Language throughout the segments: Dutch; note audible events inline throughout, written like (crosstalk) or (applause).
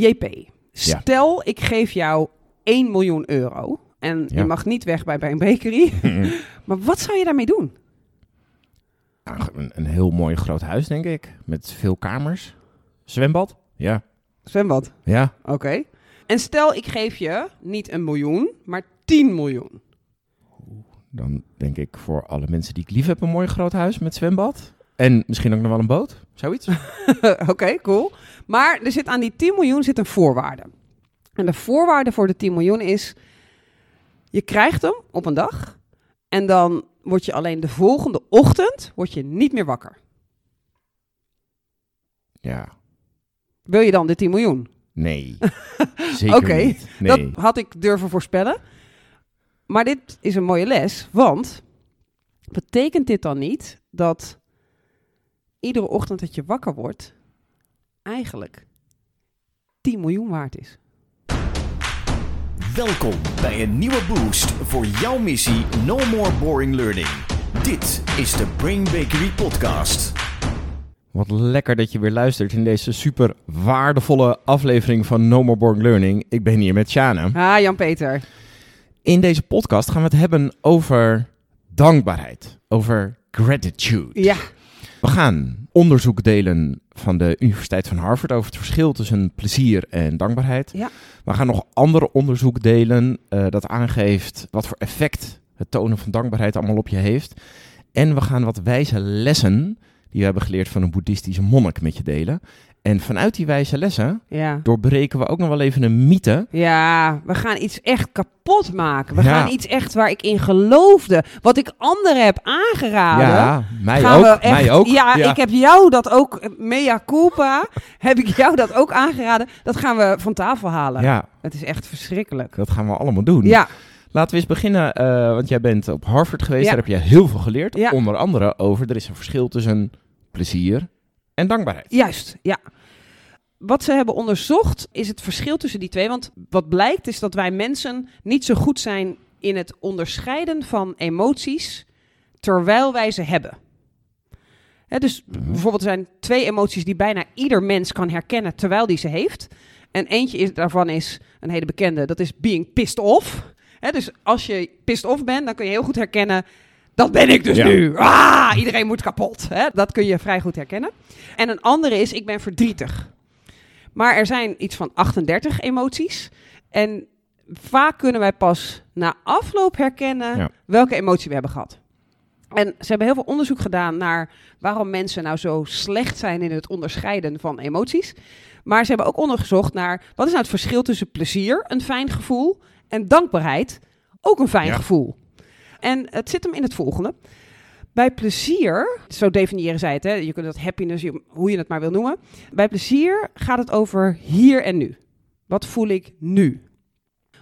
JP, stel ik geef jou 1 miljoen euro en Ja. je mag niet weg bij, bij een bakery. (laughs) maar wat zou je daarmee doen? Nou, een, een heel mooi groot huis, denk ik. Met veel kamers. Zwembad? Ja. Zwembad, Ja. oké. En stel ik geef je niet een miljoen, maar 10 miljoen. Dan denk ik voor alle mensen die ik lief heb een mooi groot huis met zwembad. En misschien ook nog wel een boot. Zoiets. (laughs) Oké, cool. Maar er zit aan die 10 miljoen zit een voorwaarde. En de voorwaarde voor de 10 miljoen is... je krijgt hem op een dag... en dan word je alleen de volgende ochtend word je niet meer wakker. Ja. Wil je dan de 10 miljoen? Nee. (laughs) Zeker Oké, niet. Nee. Dat had ik durven voorspellen. Maar dit is een mooie les, want... betekent dit dan niet dat... iedere ochtend dat je wakker wordt... eigenlijk 10 miljoen waard is? Welkom bij een nieuwe boost voor jouw missie No More Boring Learning. Dit is de Brain Bakery Podcast. Wat lekker dat je weer luistert in deze super waardevolle aflevering van No More Boring Learning. Ik ben hier met Shana. Ah, Jan-Peter. In deze podcast gaan we het hebben over dankbaarheid. Over gratitude. Ja, We gaan onderzoek delen van de Universiteit van Harvard over het verschil tussen plezier en dankbaarheid. Ja. We gaan nog ander onderzoek delen eh, dat aangeeft wat voor effect het tonen van dankbaarheid allemaal op je heeft. En we gaan wat wijze lessen die we hebben geleerd van een boeddhistische monnik met je delen. En vanuit die wijze lessen ja. doorbreken we ook nog wel even een mythe. Ja, we gaan iets echt kapot maken. We Ja. gaan iets echt waar ik in geloofde. Wat ik anderen heb aangeraden. ja, mij gaan ook. we echt- mij ook. Ja, ik heb jou dat ook, mea culpa, heb ik jou dat ook aangeraden. Dat gaan we van tafel halen. ja, Het is echt verschrikkelijk. dat gaan we allemaal doen. Ja, Laten we eens beginnen, eh, want jij bent op Harvard geweest. Ja. Daar heb je heel veel geleerd. Ja. Onder andere over, er is een verschil tussen plezier en dankbaarheid. juist. Ja. Wat ze hebben onderzocht is het verschil tussen die twee. Want wat blijkt is dat wij mensen niet zo goed zijn in het onderscheiden van emoties terwijl wij ze hebben. Hè, dus Mhm. bijvoorbeeld er zijn twee emoties die bijna ieder mens kan herkennen terwijl die ze heeft. En eentje is, daarvan is een hele bekende, dat is being pissed off. Dus als je pissed off bent, dan kun je heel goed herkennen, dat ben ik dus Ja. nu. Ah, iedereen moet kapot. Hè? Dat kun je vrij goed herkennen. En een andere is, ik ben verdrietig. Maar er zijn iets van 38 emoties. En vaak kunnen wij pas na afloop herkennen Ja. welke emotie we hebben gehad. En ze hebben heel veel onderzoek gedaan naar waarom mensen nou zo slecht zijn in het onderscheiden van emoties. Maar ze hebben ook onderzocht naar wat is nou het verschil tussen plezier, een fijn gevoel, en dankbaarheid, ook een fijn Ja. gevoel. En het zit hem in het volgende. Bij plezier, zo definiëren zij het, hè, je kunt dat happiness, hoe je het maar wil noemen. Bij plezier gaat het over hier en nu. Wat voel ik nu?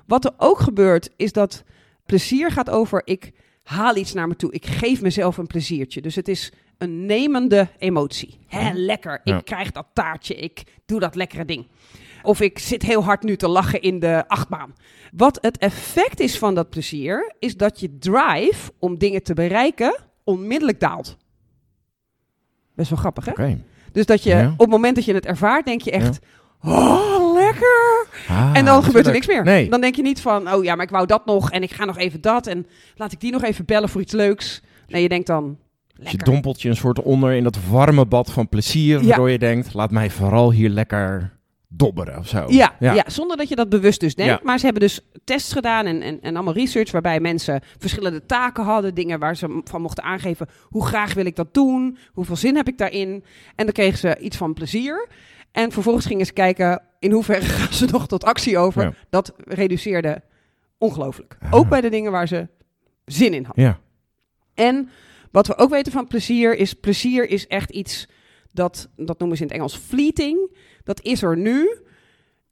Wat er ook gebeurt, is dat plezier gaat over ik haal iets naar me toe. Ik geef mezelf een pleziertje. Dus het is een nemende emotie. Hè, lekker, Ja. ik krijg dat taartje, ik doe dat lekkere ding. Of ik zit heel hard nu te lachen in de achtbaan. Wat het effect is van dat plezier, is dat je drive om dingen te bereiken onmiddellijk daalt. Best wel grappig, hè? Dus dat je Ja. op het moment dat je het ervaart, denk je echt, oh, lekker. Ah, en dan gebeurt er niks meer. Nee. Dan denk je niet van, oh ja, maar ik wou dat nog en ik ga nog even dat en laat ik die nog even bellen voor iets leuks. Nee, je denkt dan, Dus je dompelt je een soort onder in dat warme bad van plezier. Ja. Waardoor je denkt, laat mij vooral hier lekker dobberen of zo. Ja, ja. zonder dat je dat bewust dus denkt. Ja. Maar ze hebben dus tests gedaan en, en, en allemaal research waarbij mensen verschillende taken hadden. Dingen waar ze van mochten aangeven, hoe graag wil ik dat doen? Hoeveel zin heb ik daarin? En dan kregen ze iets van plezier. En vervolgens gingen ze kijken in hoeverre (laughs) gaan ze nog tot actie over. Ja. Dat reduceerde ongelooflijk. Ah. Ook bij de dingen waar ze zin in hadden. Ja. En wat we ook weten van plezier is, plezier is echt iets dat, dat noemen ze in het Engels fleeting. Dat is er nu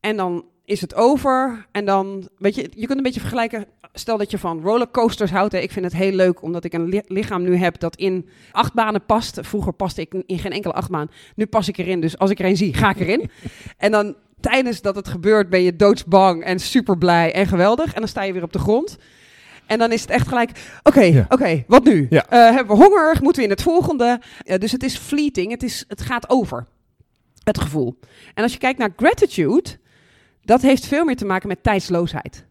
en dan is het over. En dan, weet je, je kunt een beetje vergelijken. Stel dat je van rollercoasters houdt. Hè. Ik vind het heel leuk omdat ik een li- lichaam nu heb dat in achtbanen past. Vroeger paste ik in geen enkele achtbaan. Nu pas ik erin. Dus als ik er een zie, ga ik erin. (laughs) en dan tijdens dat het gebeurt ben je doodsbang en super blij en geweldig. En dan sta je weer op de grond. En dan is het echt gelijk, oké, Ja. oké, wat nu? Ja. Eh, hebben we honger? Moeten we in het volgende? Eh, dus het is fleeting, het, is, het gaat over, het gevoel. En als je kijkt naar gratitude, Dat heeft veel meer te maken met tijdsloosheid.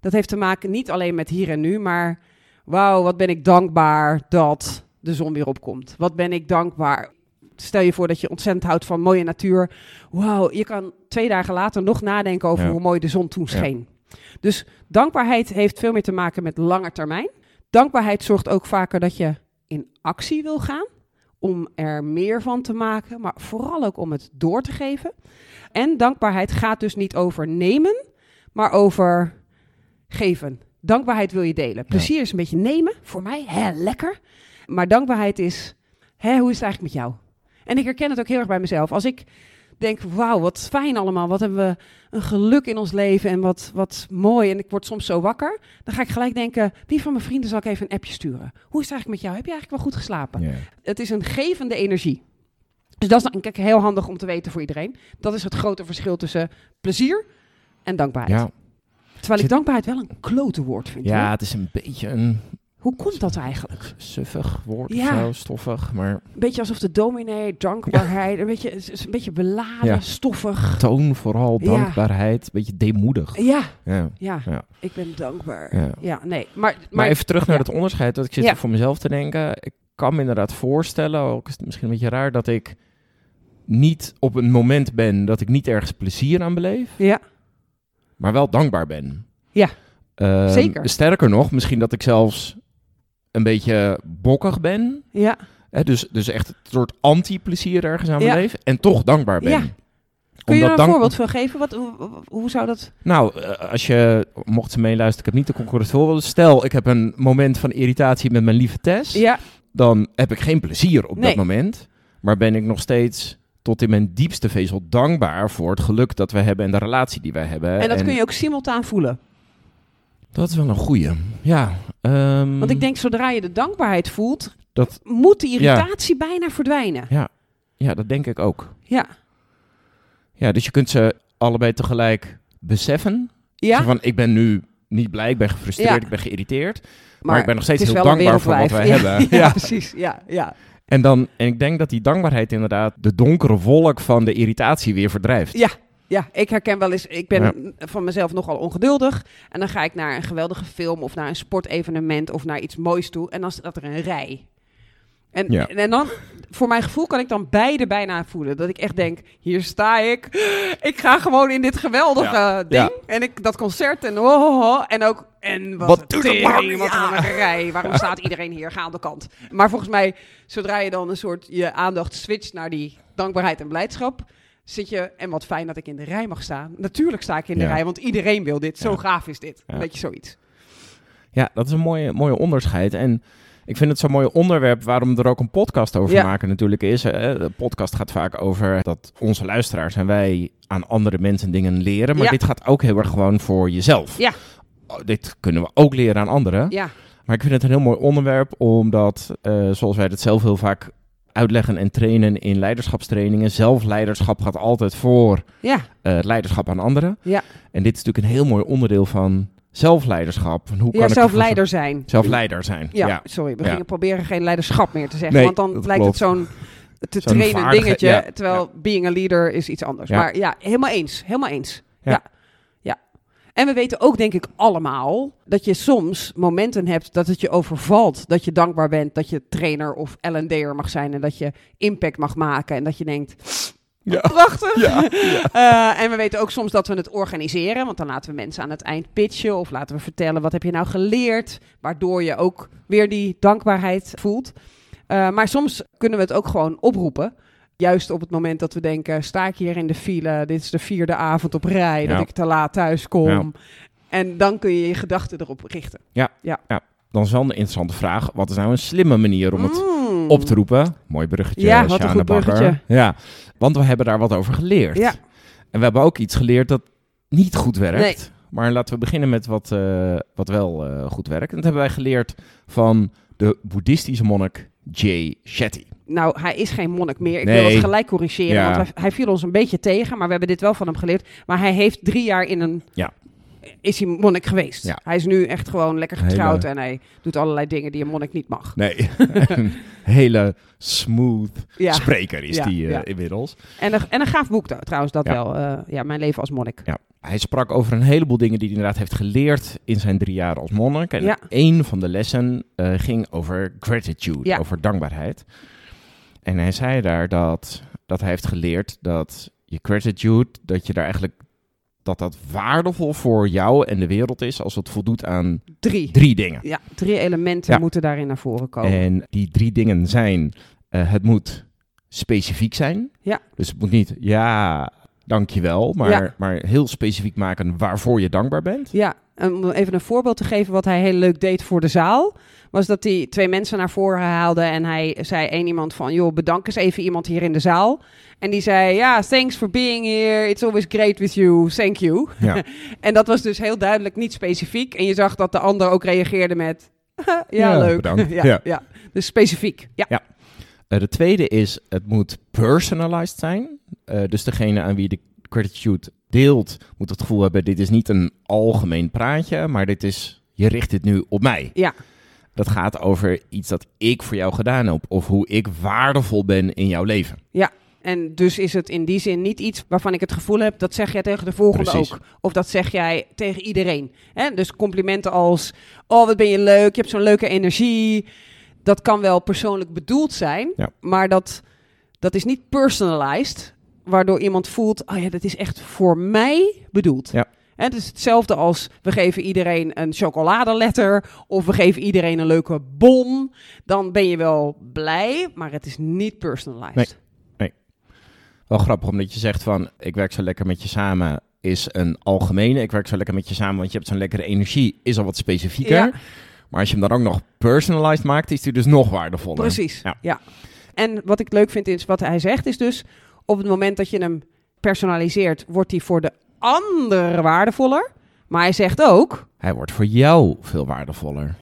Dat heeft te maken niet alleen met hier en nu, maar wauw, wat ben ik dankbaar dat de zon weer opkomt. Wat ben ik dankbaar. Stel je voor dat je ontzettend houdt van mooie natuur. Wauw, je kan twee dagen later nog nadenken over Ja. hoe mooi de zon toen scheen. Dus dankbaarheid heeft veel meer te maken met lange termijn. Dankbaarheid zorgt ook vaker dat je in actie wil gaan. Om er meer van te maken, maar vooral ook om het door te geven. En dankbaarheid gaat dus niet over nemen, maar over geven. Dankbaarheid wil je delen. Plezier is een beetje nemen, voor mij, hè, lekker. Maar dankbaarheid is, hè, hoe is het eigenlijk met jou? En ik herken het ook heel erg bij mezelf. Als ik denk, wauw, wat fijn allemaal. Wat hebben we een geluk in ons leven en wat, wat mooi. En ik word soms zo wakker. Dan ga ik gelijk denken, wie van mijn vrienden zal ik even een appje sturen? Hoe is het eigenlijk met jou? Heb je eigenlijk wel goed geslapen? Het is een gevende energie. Dus dat is ik heel handig om te weten voor iedereen. Dat is het grote verschil tussen plezier en dankbaarheid. Ja. Terwijl ik dankbaarheid wel een klote woord vind. ja, hoor. het is een beetje een Hoe komt dat eigenlijk? suffig woord Ja. zo, stoffig, maar Een beetje alsof de dominee, dankbaarheid, een beetje, een beetje beladen, Ja. stoffig. toon vooral, dankbaarheid, een beetje deemoedig. Ja, Ja. ja, ik ben dankbaar. Ja. Nee. Maar, maar, Maar even terug naar het onderscheid, dat ik zit voor mezelf te denken. Ik kan me inderdaad voorstellen, ook is het misschien een beetje raar, dat ik niet op een moment ben dat ik niet ergens plezier aan beleef, Ja, maar wel dankbaar ben. Ja, Ehm, zeker. Sterker nog, misschien dat ik zelfs een beetje bokkig ben. ja. Hè, dus, dus echt een soort anti-plezier ergens aan Ja. beleef. En toch dankbaar ben. Ja. Kun je Omdat er een voorbeeld van geven? Wat, hoe, hoe zou dat... Nou, eh, als je, mocht ze meeluisteren, ik heb niet de concurrent voorbeeld. Stel, ik heb een moment van irritatie met mijn lieve Tess. Ja, Dan heb ik geen plezier op Nee. dat moment. Maar ben ik nog steeds tot in mijn diepste vezel dankbaar voor het geluk dat we hebben en de relatie die wij hebben. en dat kun je ook simultaan voelen. Dat is wel een goeie. Ja. ehm, Want ik denk, zodra je de dankbaarheid voelt, Dat, moet de irritatie bijna verdwijnen. ja, dat denk ik ook. Ja. Ja, dus je kunt ze allebei tegelijk beseffen. Ja, Zo van, ik ben nu niet blij, ik ben gefrustreerd, Ja. ik ben geïrriteerd. Maar, ik ben nog steeds heel dankbaar voor wat wij hebben. (laughs) Ja, Ja. precies. Ja, ja. En, dan, en ik denk dat die dankbaarheid inderdaad de donkere wolk van de irritatie weer verdrijft. Ja. Ja, ik herken wel eens, ik ben Ja. van mezelf nogal ongeduldig. En dan ga ik naar een geweldige film of naar een sportevenement of naar iets moois toe. En dan staat er een rij. En, Ja. en dan, voor mijn gevoel kan ik dan beide bijna voelen. Dat ik echt denk, hier sta ik. Ik ga gewoon in dit geweldige ding. En ik, dat concert en oh, oh, oh. En ook, en wat, Wat tering, wat een rij. Waarom staat iedereen hier? Ga aan de kant. Maar volgens mij, zodra je dan een soort je aandacht switcht naar die dankbaarheid en blijdschap, zit je, en wat fijn dat ik in de rij mag staan. Natuurlijk sta ik in de Ja. rij, want iedereen wil dit. Zo Ja. gaaf is dit. Weet je, zoiets. Ja, dat is een mooie, mooie onderscheid. En ik vind het zo'n mooi onderwerp waarom we er ook een podcast over Ja. maken natuurlijk is. De podcast gaat vaak over dat onze luisteraars en wij aan andere mensen dingen leren. Maar Ja. dit gaat ook heel erg gewoon voor jezelf. Ja. Oh, dit kunnen we ook leren aan anderen. Ja, Maar ik vind het een heel mooi onderwerp, omdat, eh, zoals wij het zelf heel vaak uitleggen en trainen in leiderschapstrainingen, zelfleiderschap gaat altijd voor ja, eh, leiderschap aan anderen. Ja. En dit is natuurlijk een heel mooi onderdeel van zelfleiderschap. Hoe kan ja ik zelf ervoor leider zijn. Zelfleider zijn. Ja, Ja. sorry. We gingen proberen geen leiderschap meer te zeggen. Nee, want dan lijkt klopt. het zo'n te trainen vaardige- dingetje. terwijl being a leader is iets anders. Maar ja, helemaal eens. Helemaal eens. Ja. En we weten ook, denk ik, allemaal dat je soms momenten hebt dat het je overvalt. Dat je dankbaar bent, dat je trainer of L&D'er mag zijn en dat je impact mag maken. En dat je denkt, Ja. prachtig. (laughs) Ja. Eh, en we weten ook soms dat we het organiseren, want dan laten we mensen aan het eind pitchen of laten we vertellen wat heb je nou geleerd, waardoor je ook weer die dankbaarheid voelt. Eh, maar soms kunnen we het ook gewoon oproepen. Juist op het moment dat we denken, sta ik hier in de file, dit is de vierde avond op rij, Ja. dat ik te laat thuis kom. Ja. En dan kun je je gedachten erop richten. Dan is wel een interessante vraag. Wat is nou een slimme manier om het Mm. op te roepen? Mooi bruggetje, Ja, wat een Sjane goed Bakker. bruggetje. Ja, want we hebben daar wat over geleerd. Ja. En we hebben ook iets geleerd dat niet goed werkt. Nee. Maar laten we beginnen met wat, eh, wat wel eh, goed werkt. En dat hebben wij geleerd van de boeddhistische monnik Jay Shetty. Nou, hij is geen monnik meer. Ik Nee. wil het gelijk corrigeren, Ja. want hij, hij viel ons een beetje tegen. Maar we hebben dit wel van hem geleerd. Maar hij heeft drie jaar in een... Ja. Is hij monnik geweest. Ja. Hij is nu echt gewoon lekker getrouwd. Hele- En hij doet allerlei dingen die een monnik niet mag. Nee, (laughs) een hele smooth Ja. spreker is die eh, inmiddels. En een, en een gaaf boek trouw- trouwens, dat wel. eh, ja, Mijn leven als monnik. Ja. Hij sprak over een heleboel dingen die hij inderdaad heeft geleerd in zijn drie jaar als monnik. En Ja. één van de lessen eh, ging over gratitude, Ja. over dankbaarheid. En hij zei daar dat, dat hij heeft geleerd dat je gratitude, dat je daar eigenlijk dat dat waardevol voor jou en de wereld is als het voldoet aan Drie. drie dingen. Ja, drie elementen Ja. moeten daarin naar voren komen. En die drie dingen zijn, eh, het moet specifiek zijn. Ja. Dus het moet niet, ja, dankjewel, maar, Ja. maar heel specifiek maken waarvoor je dankbaar bent. Ja, om even een voorbeeld te geven wat hij heel leuk deed voor de zaal, was dat hij twee mensen naar voren haalde en hij zei één iemand van, joh, bedank eens even iemand hier in de zaal. En die zei, ja, thanks for being here, it's always great with you, thank you. Ja. (laughs) En dat was dus heel duidelijk niet specifiek. En je zag dat de ander ook reageerde met, (laughs) ja, Ja, leuk. (laughs) ja, Ja. dus specifiek. Ja, de tweede is, het moet personalized zijn. Eh, dus degene aan wie de gratitude deelt, moet het gevoel hebben, dit is niet een algemeen praatje, maar dit is, je richt dit nu op mij. Ja. Dat gaat over iets dat ik voor jou gedaan heb, of hoe ik waardevol ben in jouw leven. En dus is het in die zin niet iets waarvan ik het gevoel heb, dat zeg jij tegen de volgende Precies. ook. Of dat zeg jij tegen iedereen. Hè? Dus complimenten als, oh wat ben je leuk, je hebt zo'n leuke energie. Dat kan wel persoonlijk bedoeld zijn, Ja. maar dat, dat is niet personalized. Waardoor iemand voelt, oh ja, dat is echt voor mij bedoeld. Ja. Hè, het is hetzelfde als we geven iedereen een chocoladeletter of we geven iedereen een leuke bon. Dan ben je wel blij, maar het is niet personalized. Nee. Wel grappig, omdat je zegt van, ik werk zo lekker met je samen, is een algemene. Ik werk zo lekker met je samen, want je hebt zo'n lekkere energie, is al wat specifieker. Ja. Maar als je hem dan ook nog personalized maakt, is die dus nog waardevoller. Precies, Ja. ja. En wat ik leuk vind is, wat hij zegt is dus... op het moment dat je hem personaliseert, wordt hij voor de ander waardevoller. Maar hij zegt ook... Hij wordt voor jou veel waardevoller.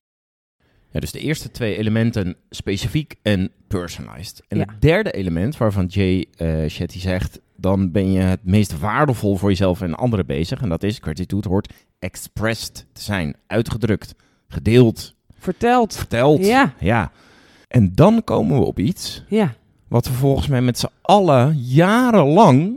Ja, dus de eerste twee elementen specifiek en personalized. En Ja. het derde element waarvan Jay eh Shetty zegt, dan ben je het meest waardevol voor jezelf en anderen bezig. En dat is, gratitude hoort expressed te zijn, uitgedrukt, gedeeld, Vertelt. verteld. Ja. ja. En dan komen we op iets Ja, wat we volgens mij met z'n allen jarenlang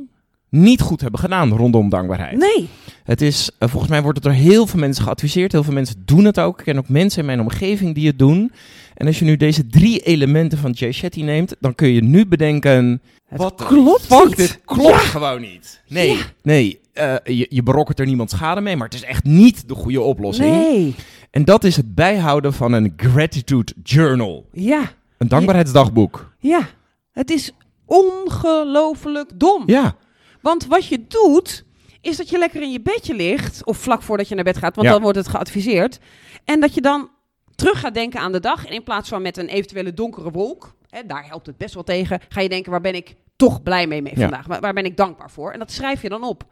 niet goed hebben gedaan rondom dankbaarheid. nee. Het is, eh, volgens mij wordt het door heel veel mensen geadviseerd. Heel veel mensen doen het ook. Ik ken ook mensen in mijn omgeving die het doen. En als je nu deze drie elementen van Jay Shetty neemt, dan kun je nu bedenken... Het Wat klopt fuck, dit klopt gewoon niet. Nee, nee. Eh, je, je berokkert er niemand schade mee, maar het is echt niet de goede oplossing. Nee. En dat is het bijhouden van een gratitude journal. Ja, Een dankbaarheidsdagboek. ja. Het is ongelooflijk dom. Ja, Want wat je doet, is dat je lekker in je bedje ligt, of vlak voordat je naar bed gaat, want Ja. dan wordt het geadviseerd. En dat je dan terug gaat denken aan de dag. En in plaats van met een eventuele donkere wolk, hè, daar helpt het best wel tegen, ga je denken, waar ben ik toch blij mee, mee Ja. vandaag? Waar ben ik dankbaar voor? En dat schrijf je dan op.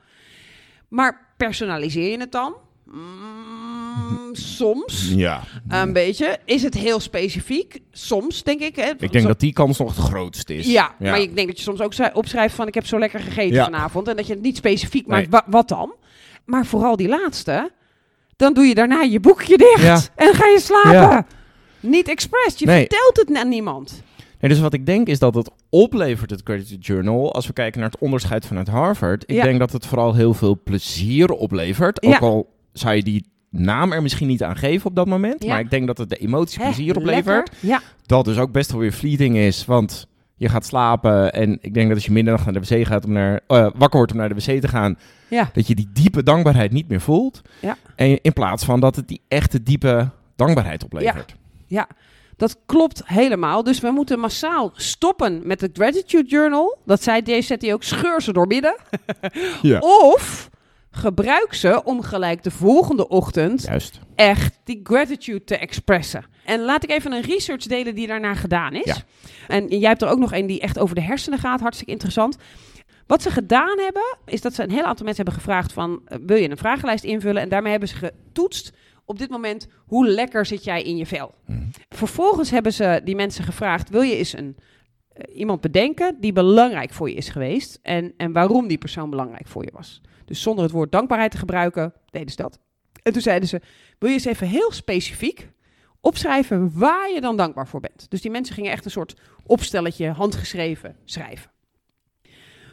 Maar personaliseer je het dan? Mm, soms. ja. Een beetje. Is het heel specifiek? Soms, denk ik. Hè? Ik denk Zo- dat die kans nog het grootst is. ja, maar ik denk dat je soms ook opschrijft van ik heb zo lekker gegeten Ja. vanavond. En dat je het niet specifiek maakt, wa- wat dan? Maar vooral die laatste, dan doe je daarna je boekje dicht Ja. en ga je slapen. Niet expres, je Nee. vertelt het aan niemand. Nee, dus wat ik denk is dat het oplevert, het Gratitude Journal, als we kijken naar het onderscheid vanuit Harvard. Ik Ja. denk dat het vooral heel veel plezier oplevert. Ook Ja. al zou je die naam er misschien niet aan geven op dat moment. Ja. Maar ik denk dat het de emotie plezier oplevert. Dat dus ook best wel weer fleeting is, want je gaat slapen. En ik denk dat als je middernacht naar de wc gaat om naar, eh, wakker wordt om naar de wc te gaan, ja, dat je die diepe dankbaarheid niet meer voelt. Ja. En in plaats van dat het die echte diepe dankbaarheid oplevert. ja. Dat klopt helemaal. Dus we moeten massaal stoppen met het Gratitude Journal. Dat zei DZT ook, scheur ze door midden. (laughs) Ja. Of gebruik ze om gelijk de volgende ochtend Juist. echt die gratitude te expressen. En laat ik even een research delen die daarna gedaan is. Ja. En jij hebt er ook nog een die echt over de hersenen gaat, hartstikke interessant. Wat ze gedaan hebben, is dat ze een heel aantal mensen hebben gevraagd van... eh, wil je een vragenlijst invullen? En daarmee hebben ze getoetst op dit moment... hoe lekker zit jij in je vel? Mhm. Vervolgens hebben ze die mensen gevraagd... wil je eens een, eh, iemand bedenken die belangrijk voor je is geweest... En, en waarom die persoon belangrijk voor je was? Dus zonder het woord dankbaarheid te gebruiken, deden ze dat. En toen zeiden ze, wil je eens even heel specifiek opschrijven waar je dan dankbaar voor bent? Dus die mensen gingen echt een soort opstelletje, handgeschreven, schrijven.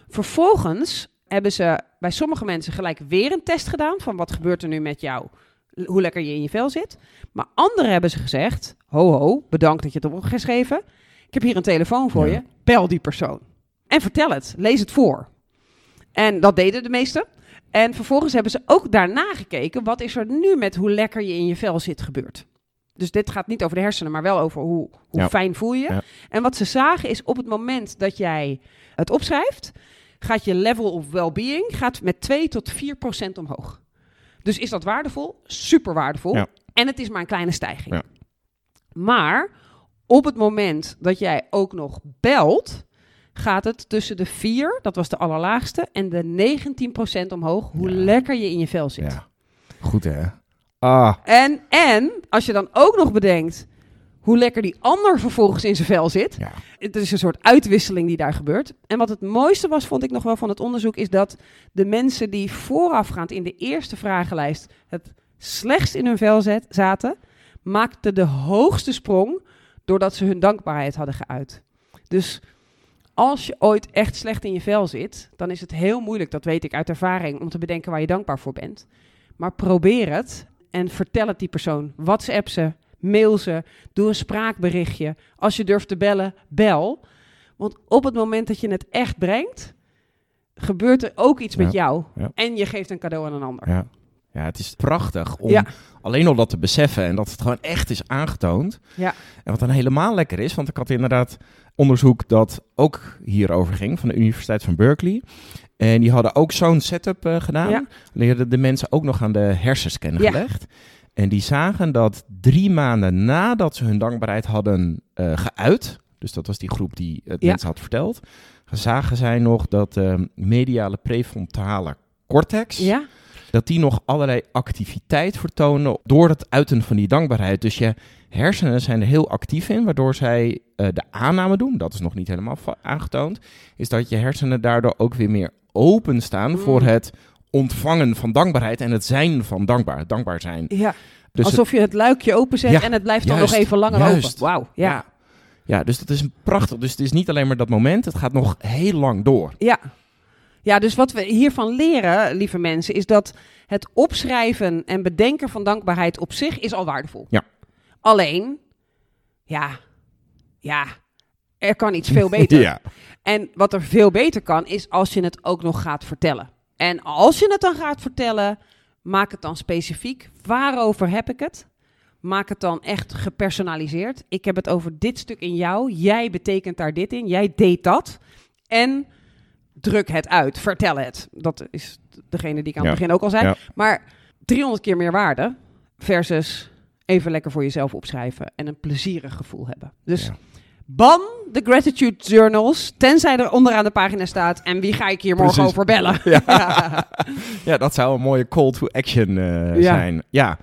Vervolgens hebben ze bij sommige mensen gelijk weer een test gedaan van wat gebeurt er nu met jou, l- hoe lekker je in je vel zit. Maar anderen hebben ze gezegd, ho ho, bedankt dat je het hebt geschreven. Ik heb hier een telefoon voor Ja. je, bel die persoon. En vertel het, lees het voor. En dat deden de meesten. En vervolgens hebben ze ook daarna gekeken, wat is er nu met hoe lekker je in je vel zit gebeurd. Dus dit gaat niet over de hersenen, maar wel over hoe, hoe Ja. fijn voel je. Ja. En wat ze zagen is op het moment dat jij het opschrijft, gaat je level of well-being gaat met 2 tot 4 procent omhoog. Dus is dat waardevol? Super waardevol. Ja. En het is maar een kleine stijging. Ja. Maar op het moment dat jij ook nog belt, gaat het tussen de 4, dat was de allerlaagste, en de 19 procent omhoog, hoe Ja. lekker je in je vel zit. Ja. Goed hè? Ah, En, en als je dan ook nog bedenkt hoe lekker die ander vervolgens in zijn vel zit. ja. Het is een soort uitwisseling die daar gebeurt. En wat het mooiste was, vond ik nog wel van het onderzoek, is dat de mensen die voorafgaand in de eerste vragenlijst het slechtst in hun vel zet, zaten, maakten de hoogste sprong doordat ze hun dankbaarheid hadden geuit. Dus als je ooit echt slecht in je vel zit, dan is het heel moeilijk, dat weet ik uit ervaring, om te bedenken waar je dankbaar voor bent. Maar probeer het en vertel het die persoon. WhatsApp ze, mail ze, doe een spraakberichtje. Als je durft te bellen, bel. Want op het moment dat je het echt brengt, gebeurt er ook iets met jou. ja. En je geeft een cadeau aan een ander. Ja. ja, het is prachtig om Ja. alleen al dat te beseffen en dat het gewoon echt is aangetoond. Ja. En wat dan helemaal lekker is, want ik had inderdaad onderzoek dat ook hierover ging van de Universiteit van Berkeley. En die hadden ook zo'n setup eh, gedaan. Ja. Die hadden de mensen ook nog aan de hersenscan Ja. gelegd. En die zagen dat drie maanden nadat ze hun dankbaarheid hadden eh, geuit, dus dat was die groep die het Ja. mensen had verteld, zagen zij nog dat de mediale prefrontale cortex, Ja? dat die nog allerlei activiteit vertonen door het uiten van die dankbaarheid. Dus je hersenen zijn er heel actief in, waardoor zij eh, de aanname doen, dat is nog niet helemaal aangetoond, is dat je hersenen daardoor ook weer meer openstaan Mm. voor het ontvangen van dankbaarheid en het zijn van dankbaar, dankbaar zijn. ja. Dus het- Alsof je het luikje openzet Ja, en het blijft dan juist, nog even langer juist. open. Wauw, ja. ja. ja, dus dat is prachtig. Dus het is niet alleen maar dat moment, het gaat nog heel lang door. Ja. Ja, dus wat we hiervan leren, lieve mensen, is dat het opschrijven en bedenken van dankbaarheid op zich is al waardevol. Ja. Alleen, ja, ja, er kan iets veel (laughs) beter. Ja. En wat er veel beter kan, is als je het ook nog gaat vertellen. En als je het dan gaat vertellen, maak het dan specifiek. Waarover heb ik het? Maak het dan echt gepersonaliseerd. Ik heb het over dit stuk in jou. Jij betekent daar dit in. Jij deed dat. En druk het uit. Vertel het. Dat is degene die ik aan het Ja. begin ook al zei. Ja. Maar 300 keer meer waarde versus even lekker voor jezelf opschrijven en een plezierig gevoel hebben. Dus Ja. Ban de gratitude journals, tenzij er onderaan de pagina staat en wie ga ik hier morgen Precies. over bellen. Ja. (laughs) ja, dat zou een mooie call to action eh, zijn. Ja.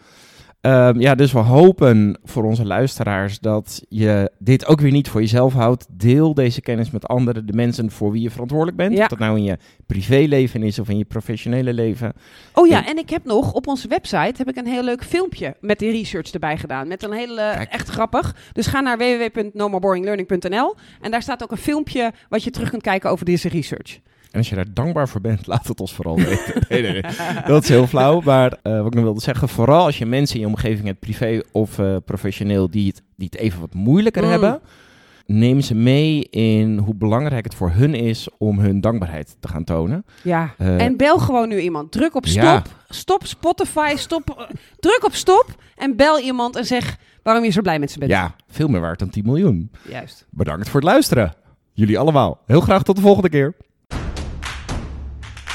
Ehm, ja, dus we hopen voor onze luisteraars dat je dit ook weer niet voor jezelf houdt. Deel deze kennis met anderen, de mensen voor wie je verantwoordelijk bent. Ja. Of dat nou in je privéleven is of in je professionele leven. Oh ja, en ik heb nog op onze website heb ik een heel leuk filmpje met die research erbij gedaan. Met een hele, Kijk. echt grappig. Dus ga naar www.nomoboringlearning.nl en daar staat ook een filmpje wat je terug kunt kijken over deze research. En als je daar dankbaar voor bent, (laughs) laat het ons vooral weten. Nee, nee, nee. Dat is heel flauw. Maar eh, wat ik nog wilde zeggen, vooral als je mensen in je omgeving hebt, privé of eh, professioneel, die het, die het even wat moeilijker Mm. hebben, neem ze mee in hoe belangrijk het voor hun is om hun dankbaarheid te gaan tonen. Ja. Eh, en bel gewoon nu iemand. Druk op stop. Ja. Stop Spotify. Stop. druk op stop en bel iemand en zeg waarom je zo blij met ze bent. Ja, veel meer waard dan 10 miljoen. Juist. Bedankt voor het luisteren. Jullie allemaal. Heel graag tot de volgende keer.